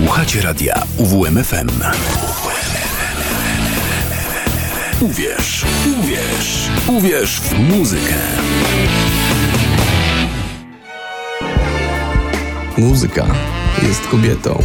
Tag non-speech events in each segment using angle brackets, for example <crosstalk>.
Słuchacie radia UWMFM. Uwierz, uwierz, uwierz w muzykę. Muzyka jest kobietą.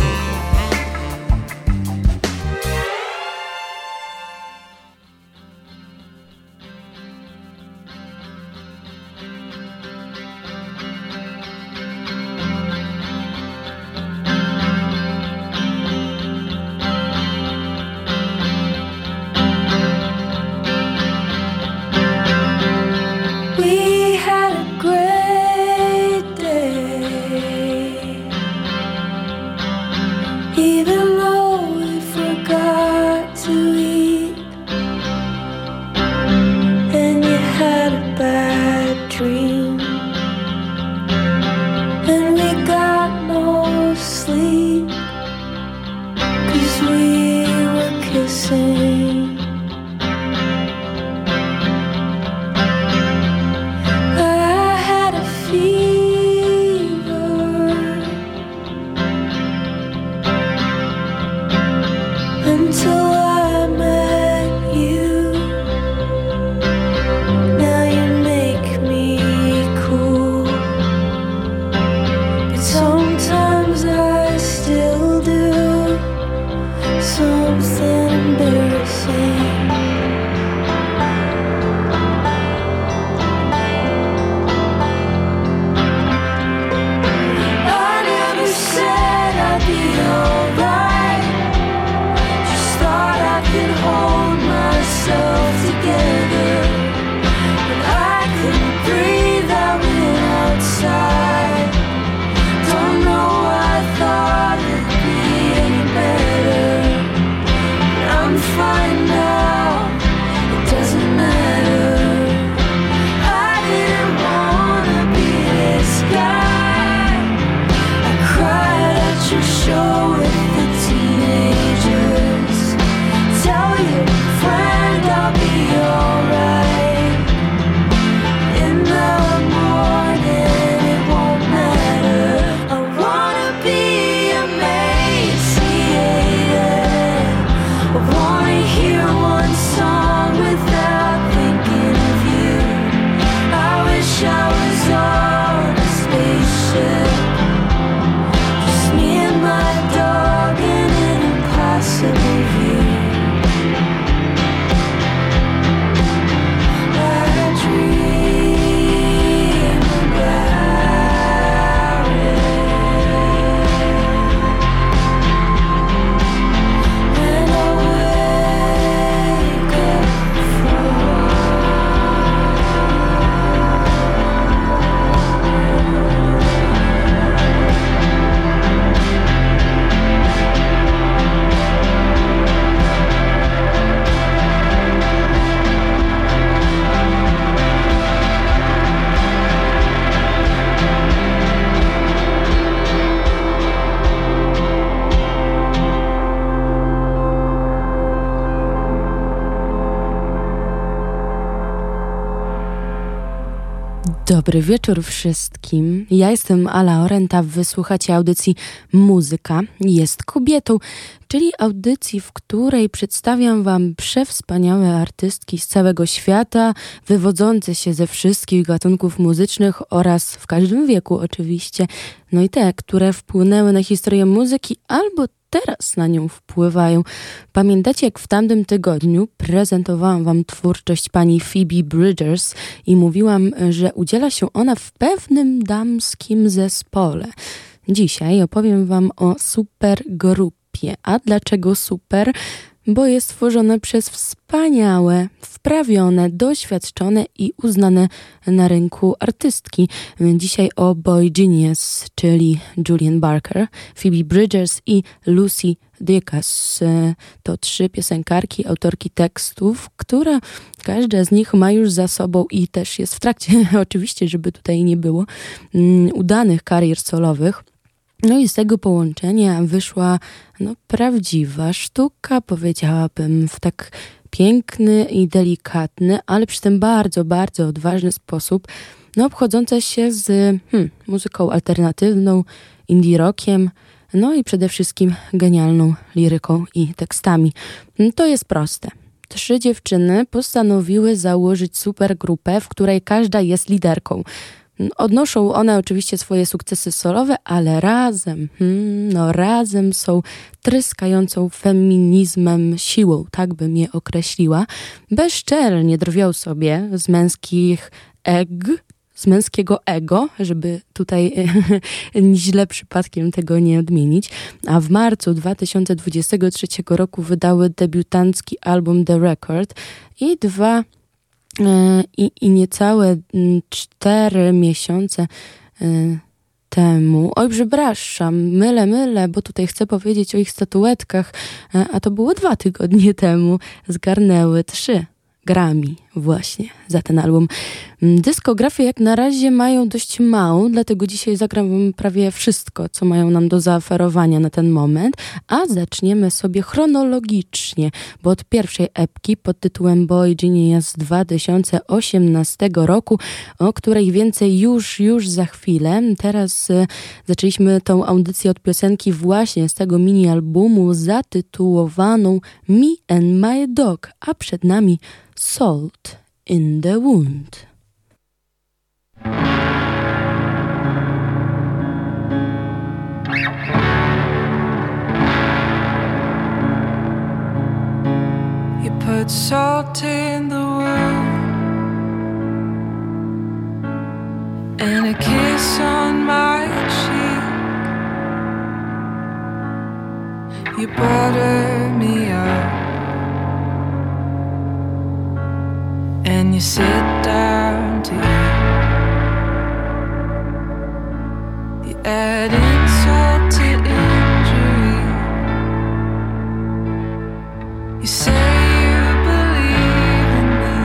Dobry wieczór wszystkim. Ja jestem Ala Orenta. Wysłuchacie audycji Muzyka jest kobietą, czyli audycji, w której przedstawiam Wam przewspaniałe artystki z całego świata, wywodzące się ze wszystkich gatunków muzycznych oraz w każdym wieku oczywiście. No i te, które wpłynęły na historię muzyki albo teraz na nią wpływają. Pamiętacie, jak w tamtym tygodniu prezentowałam wam twórczość pani Phoebe Bridgers i mówiłam, że udziela się ona w pewnym damskim zespole. Dzisiaj opowiem wam o super grupie. A dlaczego super? Bo jest tworzone przez wspaniałe, wprawione, doświadczone i uznane na rynku artystki. Dzisiaj o Boy Genius, czyli Julian Barker, Phoebe Bridgers i Lucy Dacus. To trzy piosenkarki, autorki tekstów, które każda z nich ma już za sobą i też jest w trakcie, <laughs> oczywiście, żeby tutaj nie było, mm, udanych karier solowych. No i z tego połączenia wyszła no, prawdziwa sztuka, powiedziałabym, w tak piękny i delikatny, ale przy tym bardzo, bardzo odważny sposób, no, obchodząca się z hmm, muzyką alternatywną, indie rockiem, no i przede wszystkim genialną liryką i tekstami. To jest proste. Trzy dziewczyny postanowiły założyć supergrupę, w której każda jest liderką. Odnoszą one oczywiście swoje sukcesy solowe, ale razem, hmm, no razem są tryskającą feminizmem siłą, tak bym je określiła. Bezczelnie drwią sobie z męskich eg, z męskiego ego, żeby tutaj <laughs> źle przypadkiem tego nie odmienić. A w marcu 2023 roku wydały debiutancki album The Record i dwa i, i niecałe cztery miesiące e, temu. Oj, przepraszam, mylę, mylę, bo tutaj chcę powiedzieć o ich statuetkach, e, a to było dwa tygodnie temu. Zgarnęły trzy grami właśnie za ten album. Mm, dyskografię jak na razie mają dość małą, dlatego dzisiaj zagram prawie wszystko, co mają nam do zaoferowania na ten moment, a zaczniemy sobie chronologicznie, bo od pierwszej epki pod tytułem Boy Genius z 2018 roku, o której więcej już, już za chwilę. Teraz y, zaczęliśmy tą audycję od piosenki właśnie z tego mini albumu zatytułowaną Me and My Dog, a przed nami Salt in the Wound. You put salt in the wound and a kiss on my cheek. You butter me up. And you sit down to eat. You add insult to injury. You say you believe in me,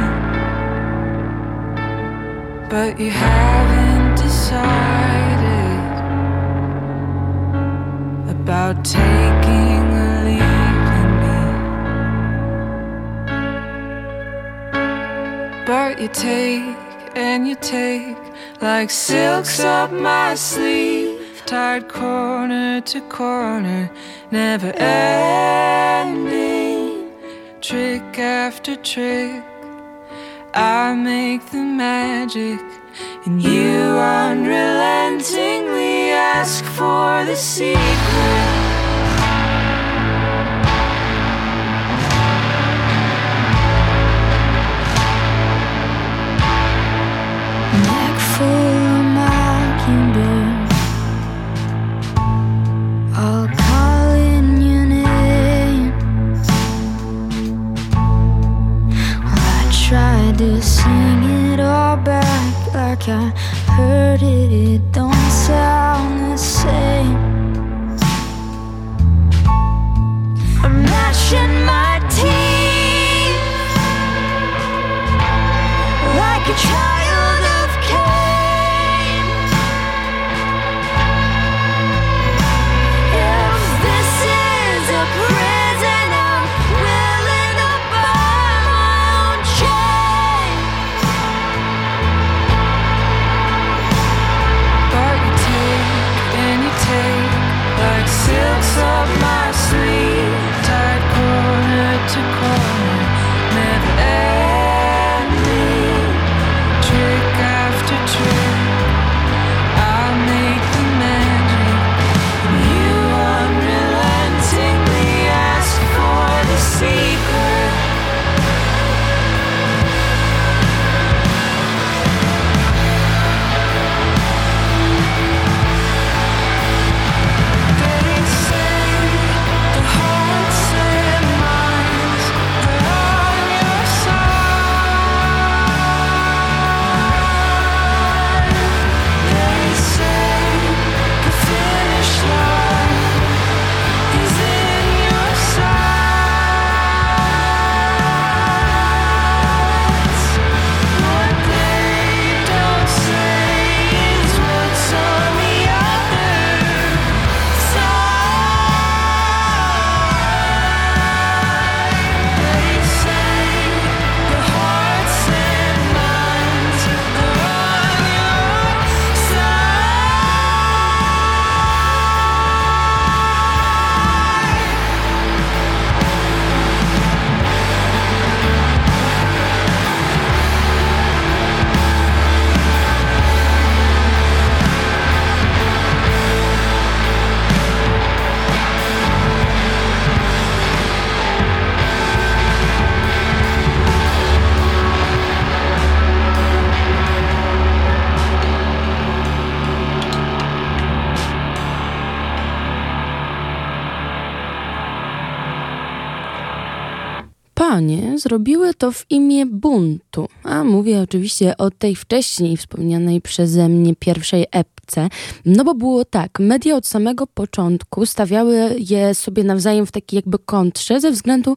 but you haven't decided about taking but you take and you take like silks up my sleeve, tied corner to corner, never ending, trick after trick. I make the magic, and you unrelentingly ask for the secret. I heard it. Zrobiły to w imię buntu, a mówię oczywiście o tej wcześniej wspomnianej przeze mnie pierwszej epce, no bo było tak, media od samego początku stawiały je sobie nawzajem w takiej jakby kontrze ze względu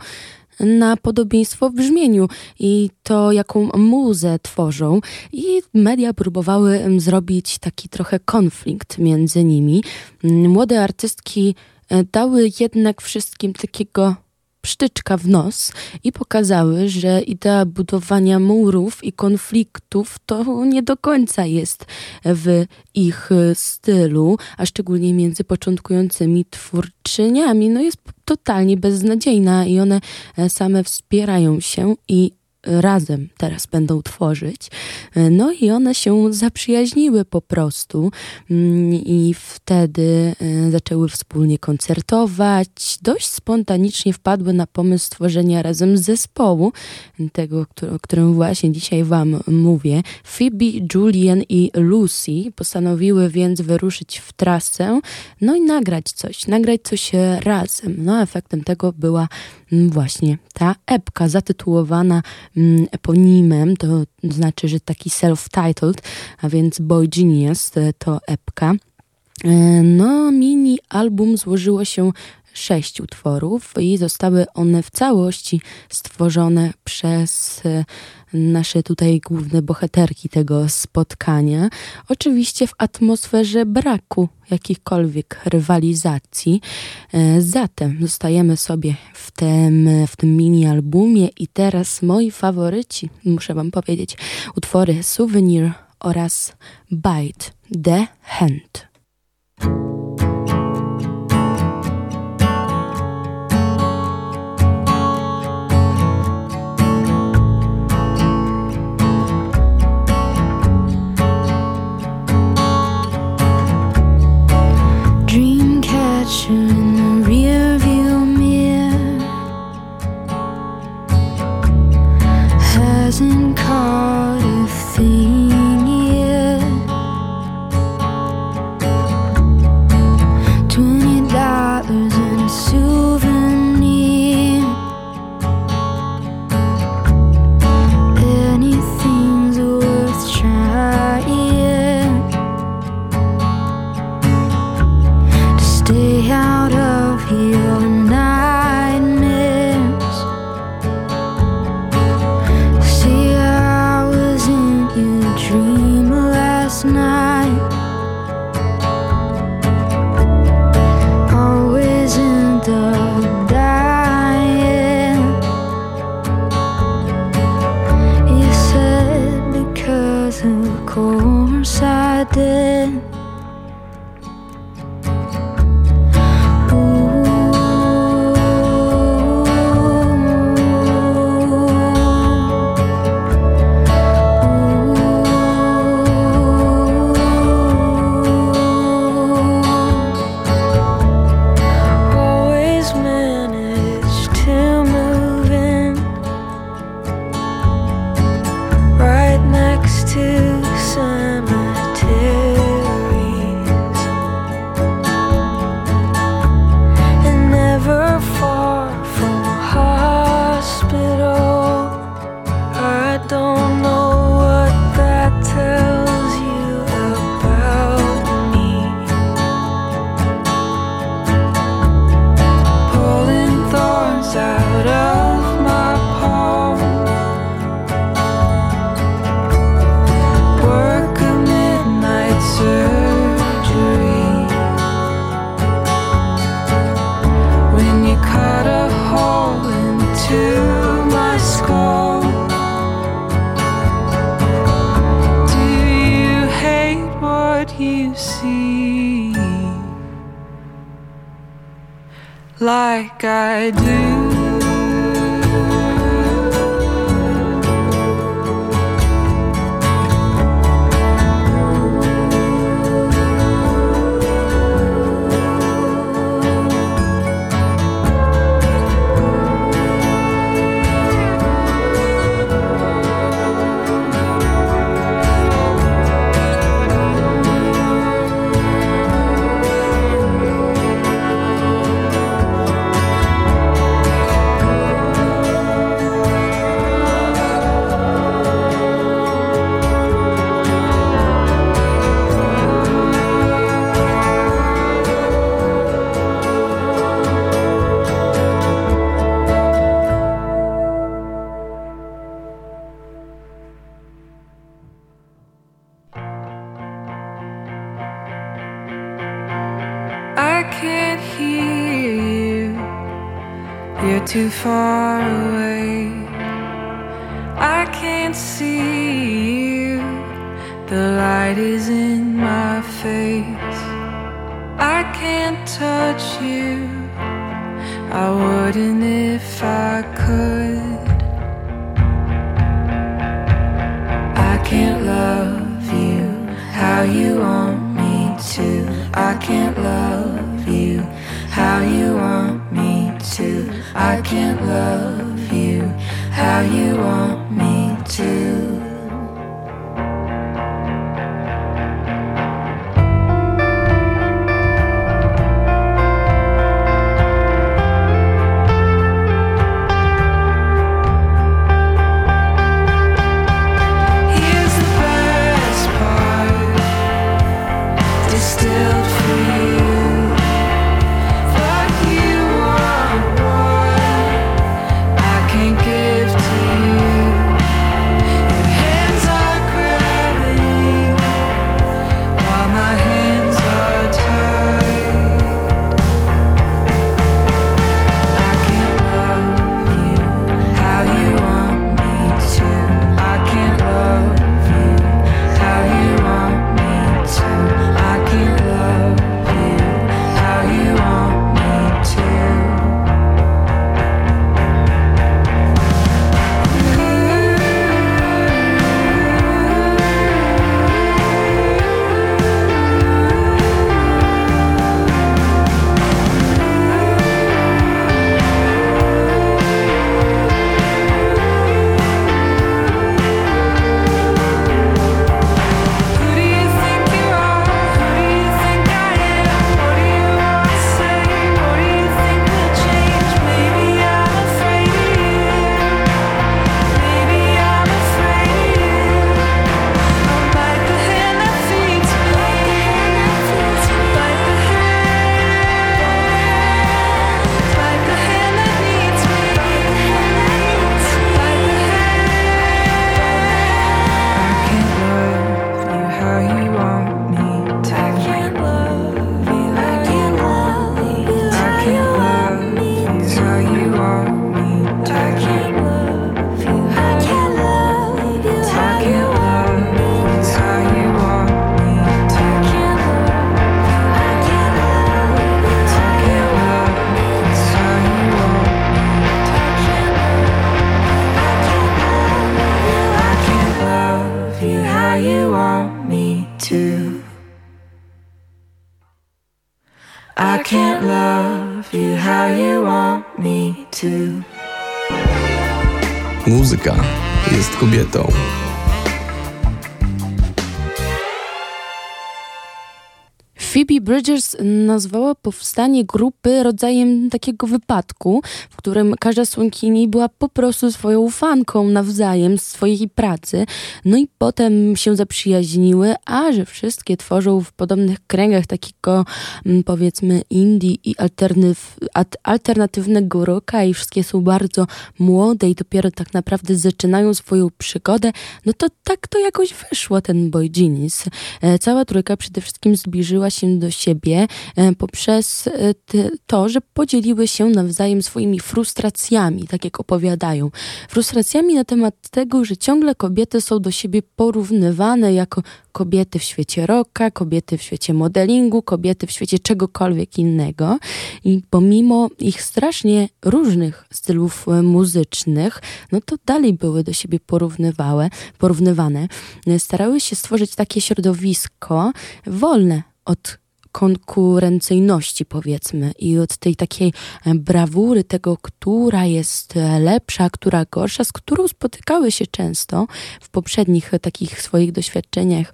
na podobieństwo w brzmieniu i to, jaką muzę tworzą. I media próbowały zrobić taki trochę konflikt między nimi. Młode artystki e, dały jednak wszystkim takiego psztyczka w nos i pokazały, że idea budowania murów i konfliktów to nie do końca jest w ich stylu, a szczególnie między początkującymi twórczyniami. No jest totalnie beznadziejna i one same wspierają się i razem teraz będą tworzyć. No i one się zaprzyjaźniły po prostu mm, i wtedy e, zaczęły wspólnie koncertować. Dość spontanicznie wpadły na pomysł stworzenia razem zespołu, tego, o którym właśnie dzisiaj Wam mówię. Phoebe, Julian i Lucy postanowiły więc wyruszyć w trasę, no i nagrać coś, nagrać coś razem. No efektem tego była właśnie ta epka zatytułowana Mm, eponimem, to znaczy, że taki self-titled, a więc Boy Genius e, to epka. E, no, mini album złożyło się sześć utworów i zostały one w całości stworzone przez e, nasze tutaj główne bohaterki tego spotkania. Oczywiście w atmosferze braku jakichkolwiek rywalizacji. E, zatem zostajemy sobie w tym, w tym mini-albumie i teraz moi faworyci, muszę wam powiedzieć, utwory Souvenir oraz Bite the Hand. wasn't caught a thief. I do. I can't love you how you want me to. Bridgers nazwała powstanie grupy rodzajem takiego wypadku, w którym każda słonkini była po prostu swoją fanką nawzajem z swojej pracy, no i potem się zaprzyjaźniły, a że wszystkie tworzą w podobnych kręgach takiego mm, powiedzmy indie i alternatywnego rocka i wszystkie są bardzo młode i dopiero tak naprawdę zaczynają swoją przygodę, no to tak to jakoś wyszło ten Boy Genius. E, cała trójka przede wszystkim zbliżyła się do siebie e, poprzez e, to, że podzieliły się nawzajem swoimi frustracjami, tak jak opowiadają. Frustracjami na temat tego, że ciągle kobiety są do siebie porównywane jako kobiety w świecie rocka, kobiety w świecie modelingu, kobiety w świecie czegokolwiek innego. I pomimo ich strasznie różnych stylów e, muzycznych, no to dalej były do siebie porównywane, porównywane. Starały się stworzyć takie środowisko wolne od konkurencyjności, powiedzmy, i od tej takiej e, brawury tego, która jest e, lepsza, która gorsza, z którą spotykały się często w poprzednich e, takich swoich doświadczeniach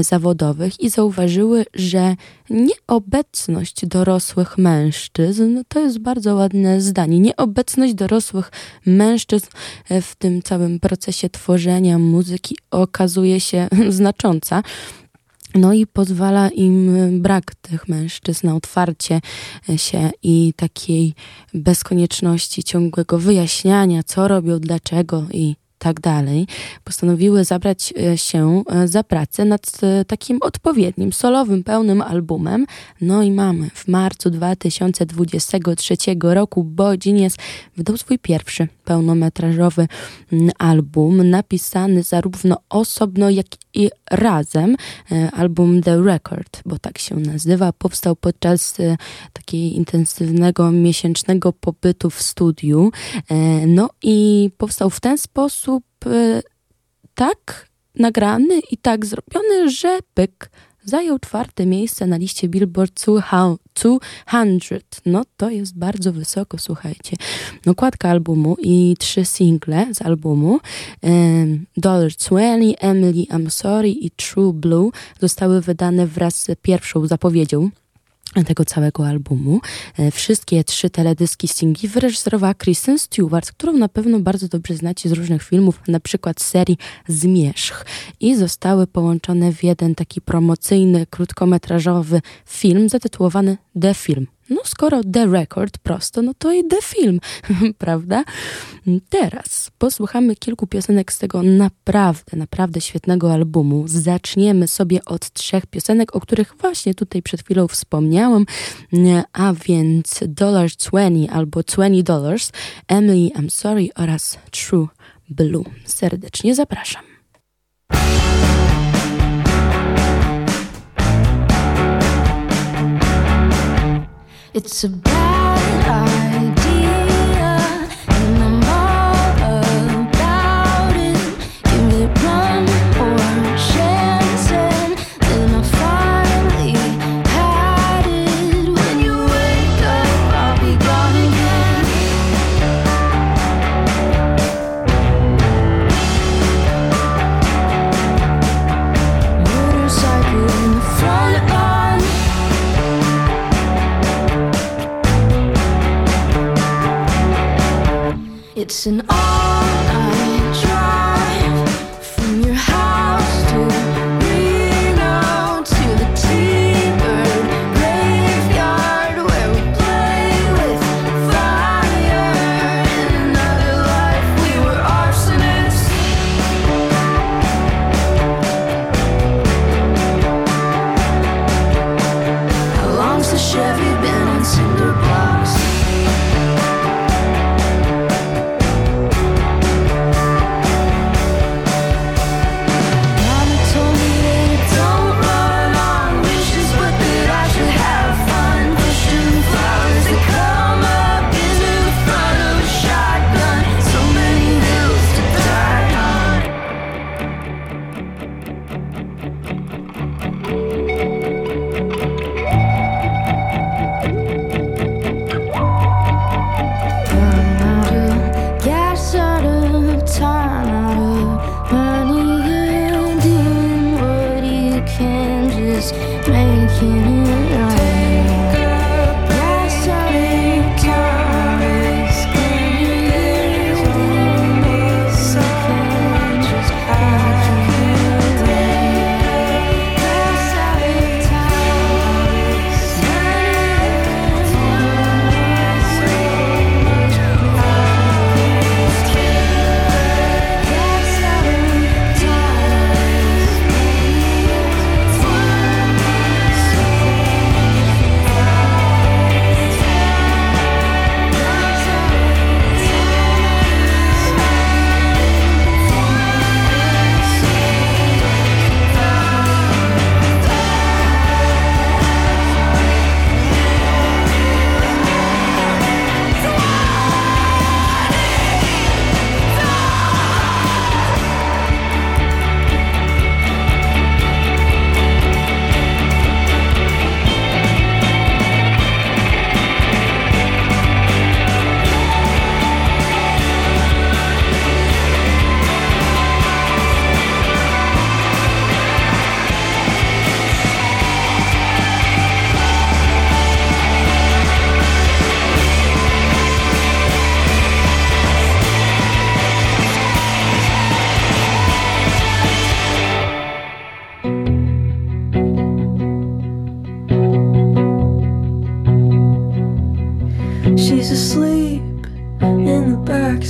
zawodowych i zauważyły, że nieobecność dorosłych mężczyzn, to jest bardzo ładne zdanie, nieobecność dorosłych mężczyzn w tym całym procesie tworzenia muzyki okazuje się <laughs> znacząca. No i pozwala im brak tych mężczyzn na otwarcie się i takiej bez konieczności ciągłego wyjaśniania, co robią, dlaczego i tak dalej, postanowiły zabrać e, się e, za pracę nad e, takim odpowiednim, solowym, pełnym albumem. No i mamy w marcu 2023 roku Bo Genius wydał swój pierwszy pełnometrażowy mm, album, napisany zarówno osobno, jak i razem. Album The Record, bo tak się nazywa, powstał podczas takiego intensywnego miesięcznego pobytu w studiu. No i powstał w ten sposób e, tak nagrany i tak zrobiony, że pyk zajął czwarte miejsce na liście Billboard 200. No to jest bardzo wysoko, słuchajcie. Okładka albumu i trzy single z albumu um, Dollar 20, Emily I'm Sorry i True Blue zostały wydane wraz z pierwszą zapowiedzią tego całego albumu. E, wszystkie trzy teledyski singli wyreżyserowała Kristen Stewart, którą na pewno bardzo dobrze znacie z różnych filmów, na przykład serii Zmierzch. I zostały połączone w jeden taki promocyjny, krótkometrażowy film zatytułowany The Film. No skoro The Record prosto, no to i The Film, <laughs> prawda? Teraz posłuchamy kilku piosenek z tego naprawdę, naprawdę świetnego albumu. Zaczniemy sobie od trzech piosenek, o których właśnie tutaj przed chwilą wspomniałam, a więc Dollars 20 albo 20 Dollars, Emily I'm Sorry oraz True Blue. Serdecznie zapraszam. It's a bad idea. It's an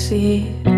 see.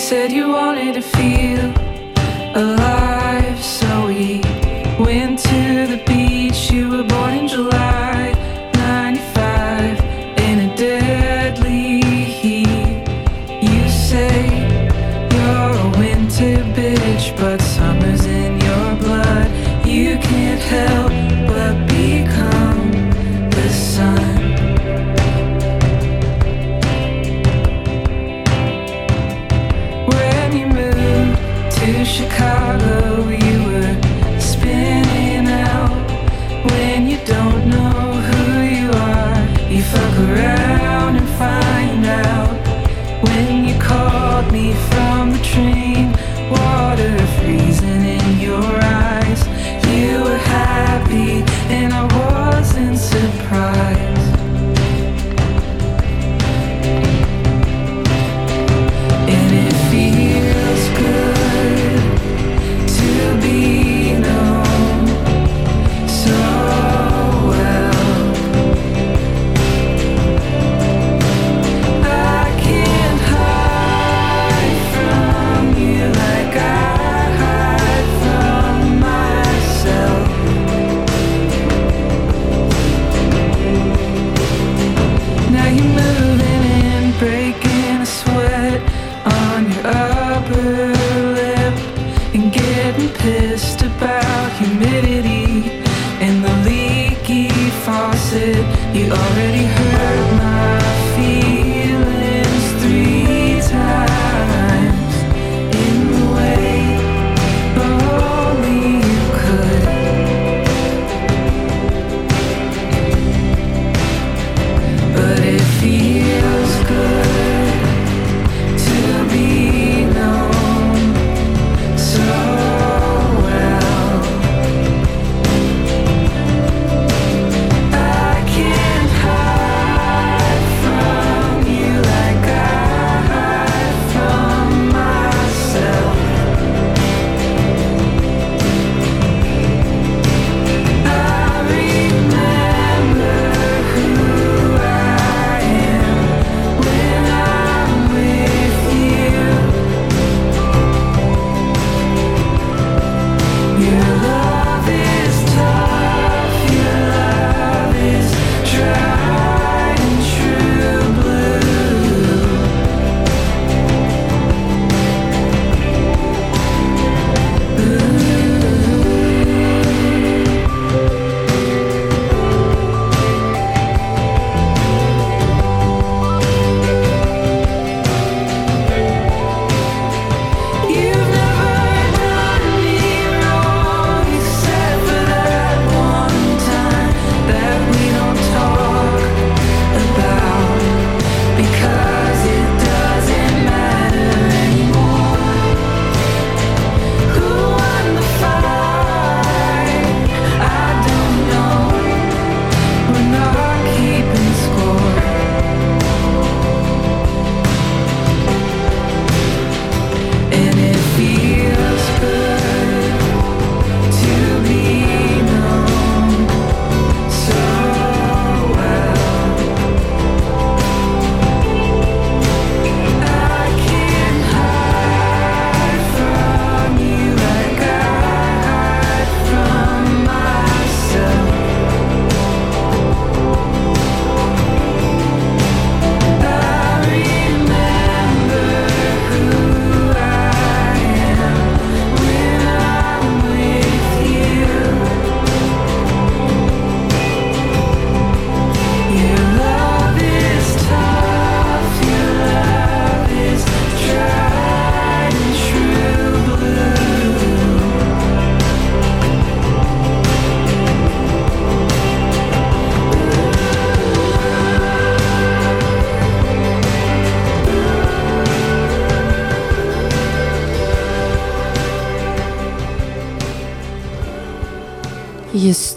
Said you wanted to feel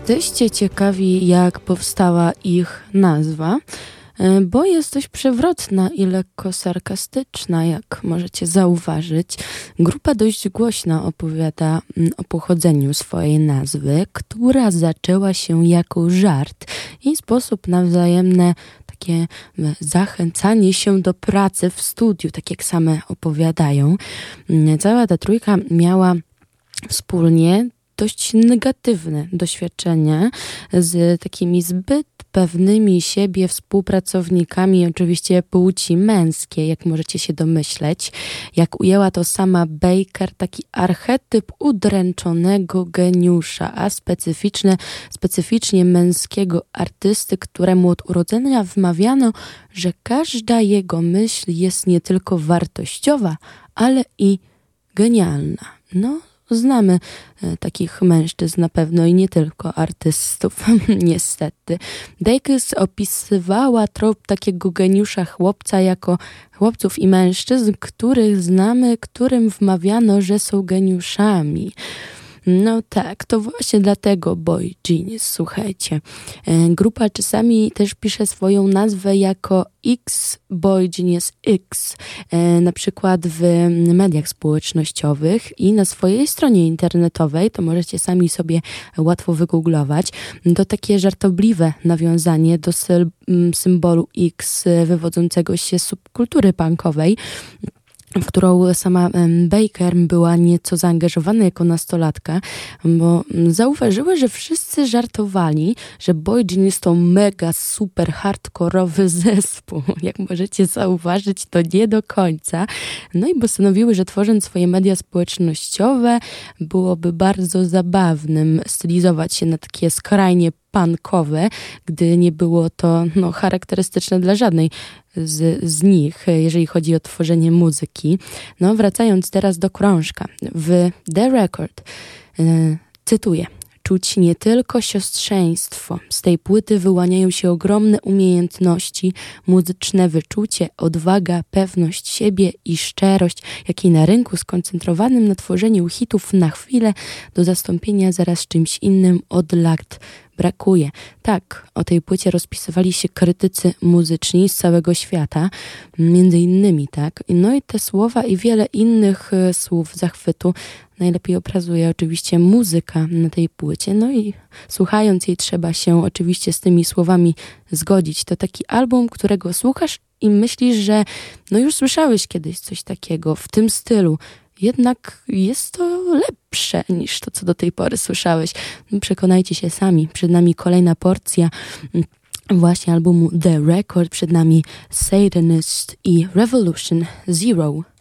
Jesteście ciekawi, jak powstała ich nazwa, e, bo jest dość przewrotna i lekko sarkastyczna, jak możecie zauważyć. Grupa dość głośno opowiada mm, o pochodzeniu swojej nazwy, która zaczęła się jako żart i sposób na wzajemne takie zachęcanie się do pracy w studiu, tak jak same opowiadają. Mm, cała ta trójka miała wspólnie dość negatywne doświadczenie z takimi zbyt pewnymi siebie współpracownikami, oczywiście płci męskiej, jak możecie się domyśleć. Jak ujęła to sama Baker, taki archetyp udręczonego geniusza, a specyficzne, specyficznie męskiego artysty, któremu od urodzenia wmawiano, że każda jego myśl jest nie tylko wartościowa, ale i genialna. No, Znamy e, takich mężczyzn na pewno i nie tylko artystów, <laughs> niestety. Dacus opisywała trop takiego geniusza chłopca jako chłopców i mężczyzn, których znamy, którym wmawiano, że są geniuszami. No tak, to właśnie dlatego Boy Genius, słuchajcie. E, grupa czasami też pisze swoją nazwę jako X Boy Genius X, e, na przykład w mediach społecznościowych i na swojej stronie internetowej, to możecie sami sobie łatwo wygooglować. To takie żartobliwe nawiązanie do symbolu X wywodzącego się z subkultury punkowej w którą sama Baker była nieco zaangażowana jako nastolatka, bo zauważyły, że wszyscy żartowali, że Boy Genius to mega super hardkorowy <laughs> zespół. Jak możecie zauważyć, to nie do końca. No i postanowiły, że tworząc swoje media społecznościowe byłoby bardzo zabawnym stylizować się na takie skrajnie punkowe, gdy nie było to no, charakterystyczne dla żadnej z, z nich, jeżeli chodzi o tworzenie muzyki. No, wracając teraz do krążka. W The Record yy, cytuję czuć nie tylko siostrzeństwo. Z tej płyty wyłaniają się ogromne umiejętności, muzyczne wyczucie, odwaga, pewność siebie i szczerość, jakiej na rynku skoncentrowanym na tworzeniu hitów na chwilę do zastąpienia zaraz czymś innym od lat brakuje. Tak, o tej płycie rozpisywali się krytycy muzyczni z całego świata, między innymi, tak. No i te słowa i wiele innych e, słów zachwytu najlepiej obrazuje oczywiście muzyka na tej płycie. No i słuchając jej trzeba się oczywiście z tymi słowami zgodzić. To taki album, którego słuchasz i myślisz, że no już słyszałeś kiedyś coś takiego w tym stylu, jednak jest to lepsze niż to, co do tej pory słyszałeś. Przekonajcie się sami. Przed nami kolejna porcja mm, właśnie albumu The Record, przed nami Satanist i Revolution Zero.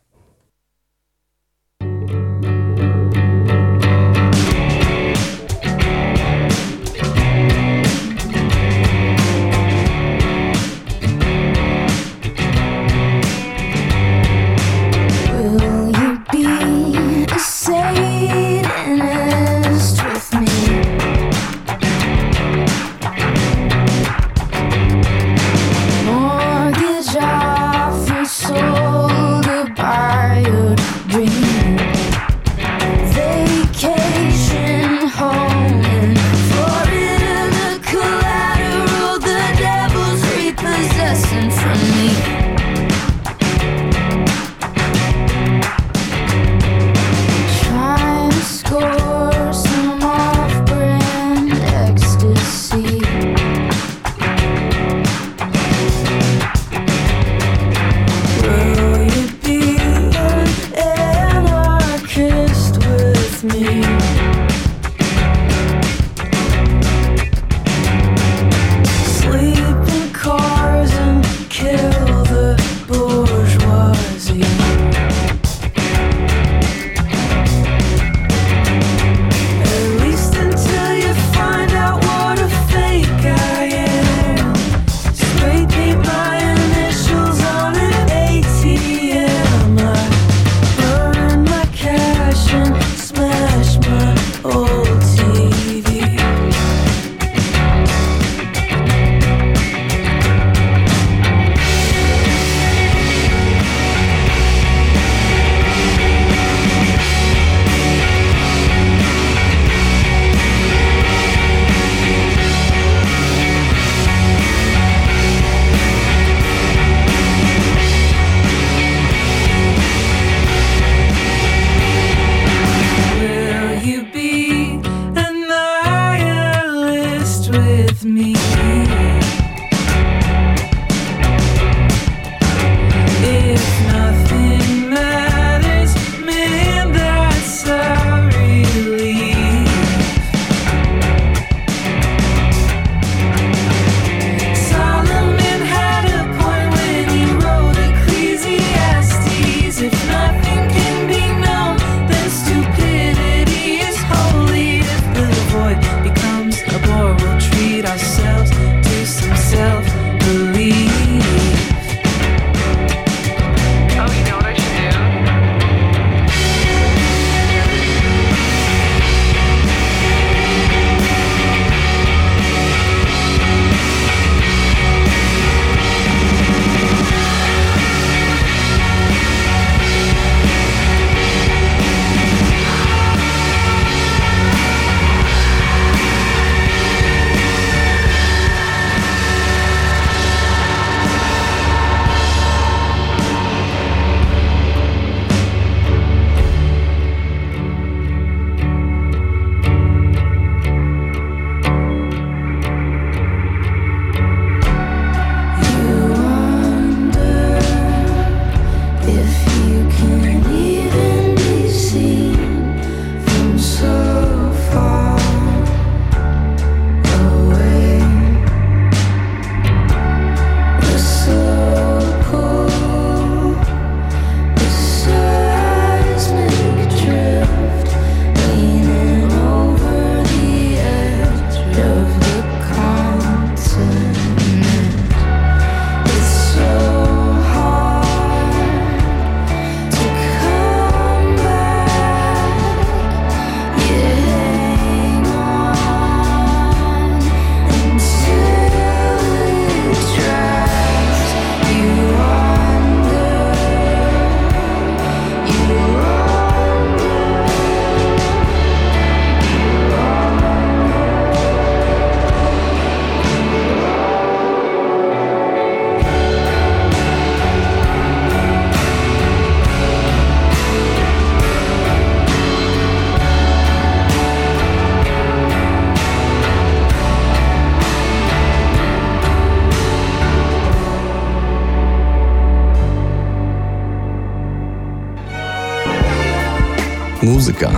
Muzyka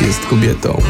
jest kobietą.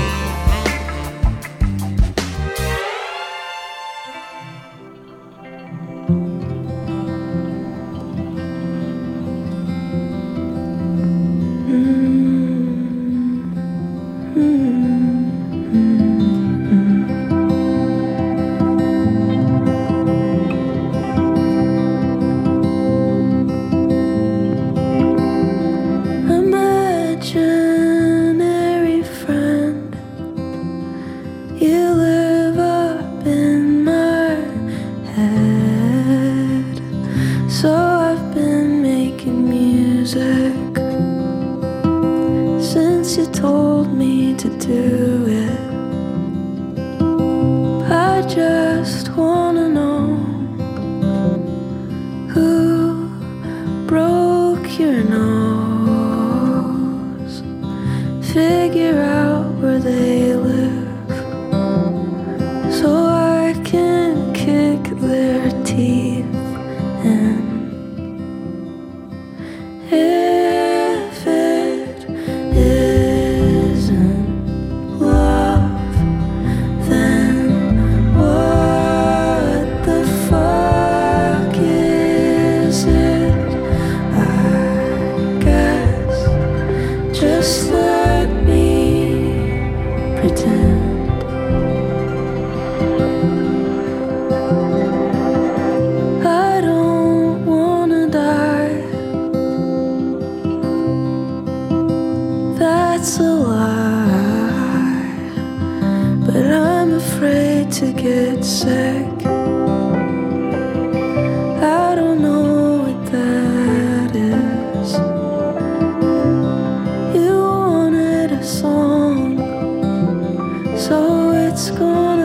Oh.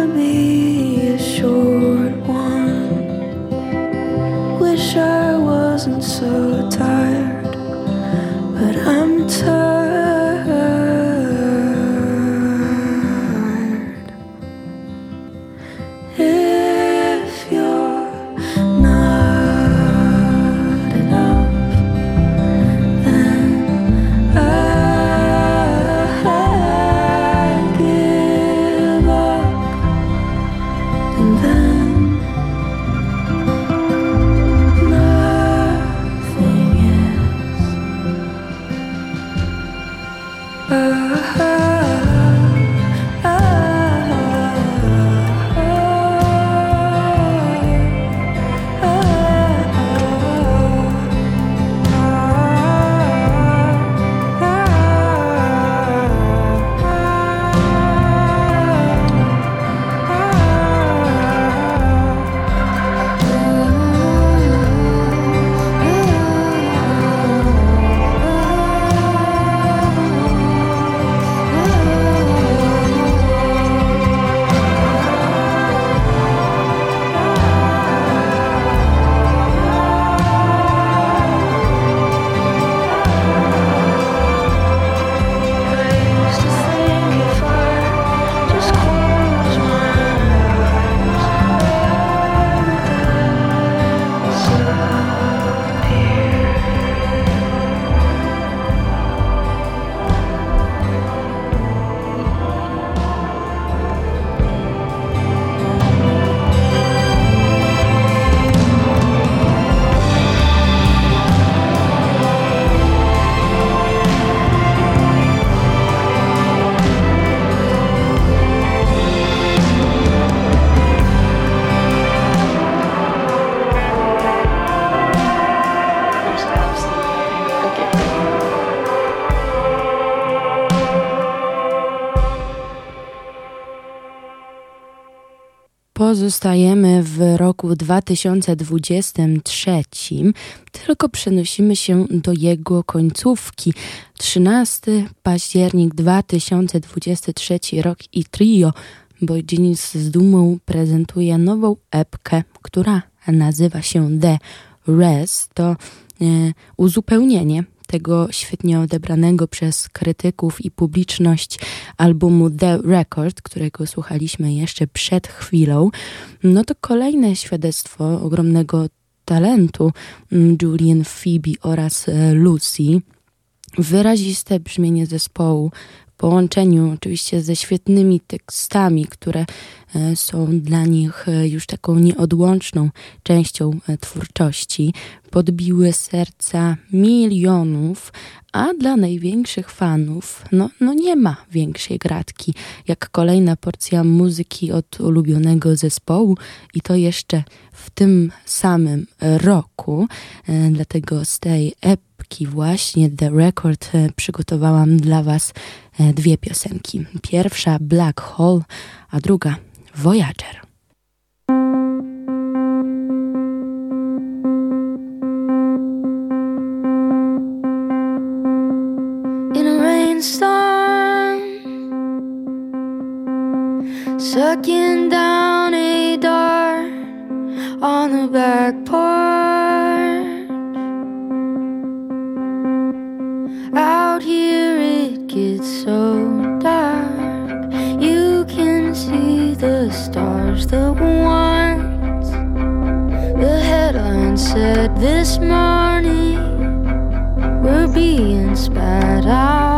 Pozostajemy w roku 2023, tylko przenosimy się do jego końcówki. 13 październik 2023 rok i trio Boydzinis z dumą prezentuje nową epkę, która nazywa się The Rest. To e, uzupełnienie tego świetnie odebranego przez krytyków i publiczność albumu The Record, którego słuchaliśmy jeszcze przed chwilą, no to kolejne świadectwo ogromnego talentu mm, Julian Phoebe oraz e, Lucy. wyraziste brzmienie zespołu połączeniu oczywiście ze świetnymi tekstami, które e, są dla nich e, już taką nieodłączną częścią e, twórczości, podbiły serca milionów, a dla największych fanów no, no nie ma większej gratki jak kolejna porcja muzyki od ulubionego zespołu i to jeszcze w tym samym roku. Dlatego z tej ep epki właśnie The Record przygotowałam dla Was dwie piosenki. Pierwsza Black Hole, a druga Voyager. In a rainstorm, sucking down a door on the back porch. This morning. We're being spat out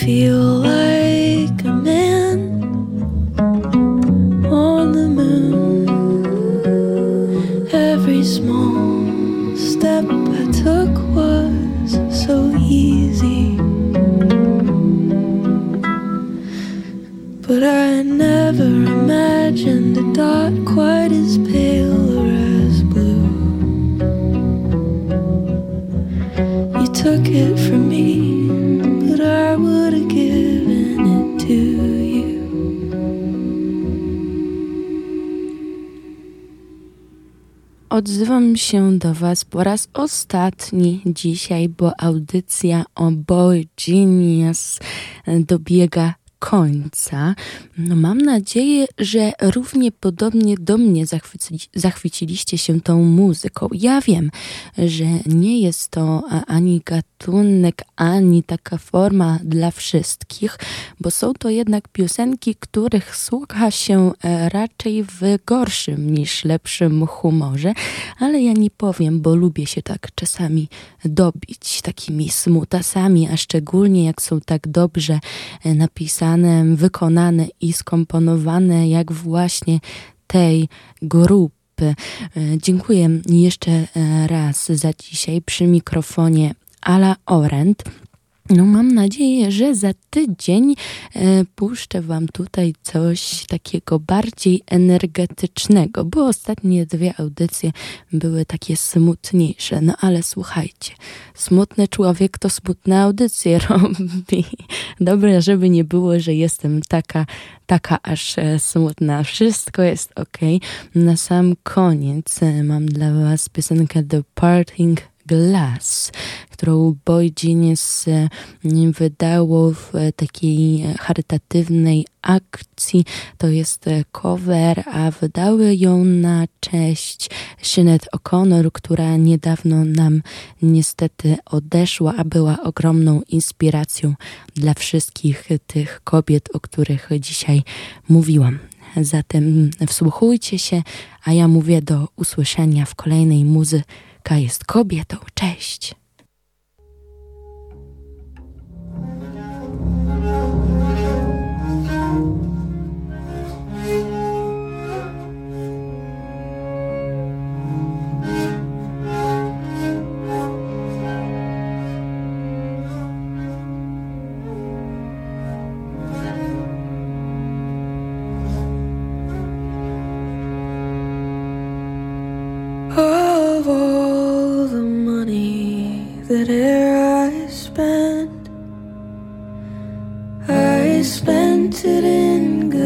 feel się do Was po raz ostatni dzisiaj, bo audycja o Boy Genius dobiega końca. No mam nadzieję, że równie podobnie do mnie zachwyci, zachwyciliście się tą muzyką. Ja wiem, że nie jest to ani gatunek, ani taka forma dla wszystkich, bo są to jednak piosenki, których słucha się e, raczej w gorszym niż lepszym humorze, ale ja nie powiem, bo lubię się tak czasami dobić takimi smutasami, a szczególnie jak są tak dobrze e, wykonane i skomponowane jak właśnie tej grupy. E, dziękuję jeszcze e, raz za dzisiaj przy mikrofonie Ala Orent. No, mam nadzieję, że za tydzień e, puszczę Wam tutaj coś takiego bardziej energetycznego, bo ostatnie dwie audycje były takie smutniejsze. No ale słuchajcie, smutny człowiek to smutne audycje <laughs> robi. Dobre, żeby nie było, że jestem taka, taka aż e, smutna. Wszystko jest ok. Na sam koniec e, mam dla Was piosenkę The Parting Glass, którą Boy Genius e, wydało w e, takiej charytatywnej akcji. To jest e, cover, a wydały ją na cześć Sinead O'Connor, która niedawno nam niestety odeszła, a była ogromną inspiracją dla wszystkich tych kobiet, o których dzisiaj mówiłam. Zatem wsłuchujcie się, a ja mówię do usłyszenia w kolejnej muzy jest kobietą. Cześć! spent it in good